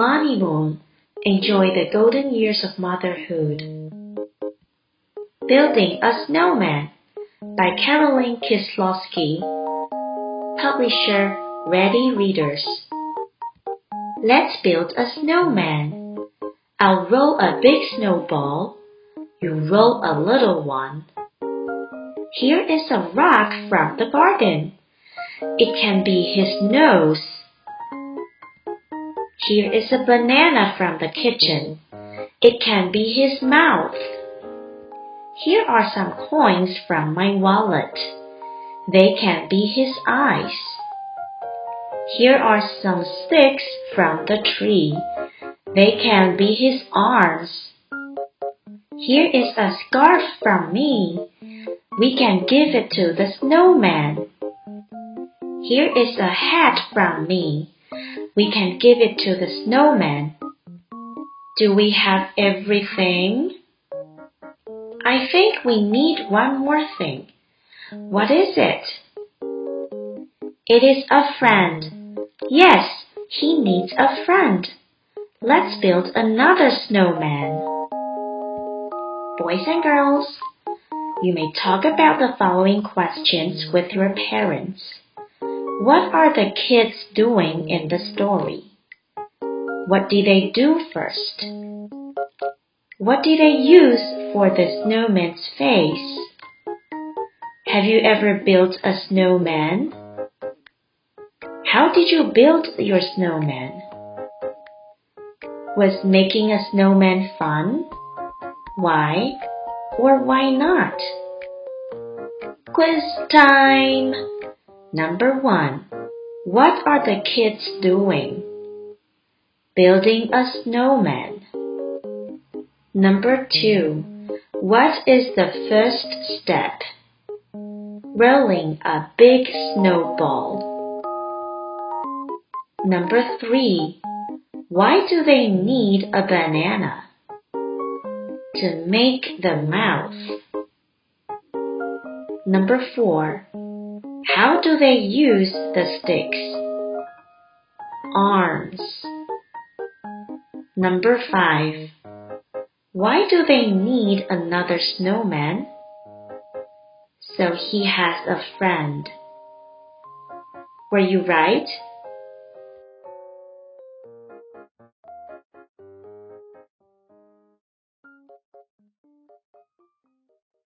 Money Moon, enjoy the golden years of motherhood. Building a Snowman by Carolyn Kisloski. Publisher Ready Readers. Let's build a snowman. I'll roll a big snowball. You roll a little one. Here is a rock from the garden. It can be his nose. Here is a banana from the kitchen. It can be his mouth. Here are some coins from my wallet. They can be his eyes. Here are some sticks from the tree. They can be his arms. Here is a scarf from me. We can give it to the snowman. Here is a hat from me. We can give it to the snowman. Do we have everything? I think we need one more thing. What is it? It is a friend. Yes, he needs a friend. Let's build another snowman. Boys and girls, you may talk about the following questions with your parents. What are the kids doing in the story? What did they do first? What did they use for the snowman's face? Have you ever built a snowman? How did you build your snowman? Was making a snowman fun? Why or why not? Quiz time! Number one. What are the kids doing? Building a snowman. Number two. What is the first step? Rolling a big snowball. Number three. Why do they need a banana? To make the mouth. Number four. How do they use the sticks? Arms. Number five. Why do they need another snowman? So he has a friend. Were you right?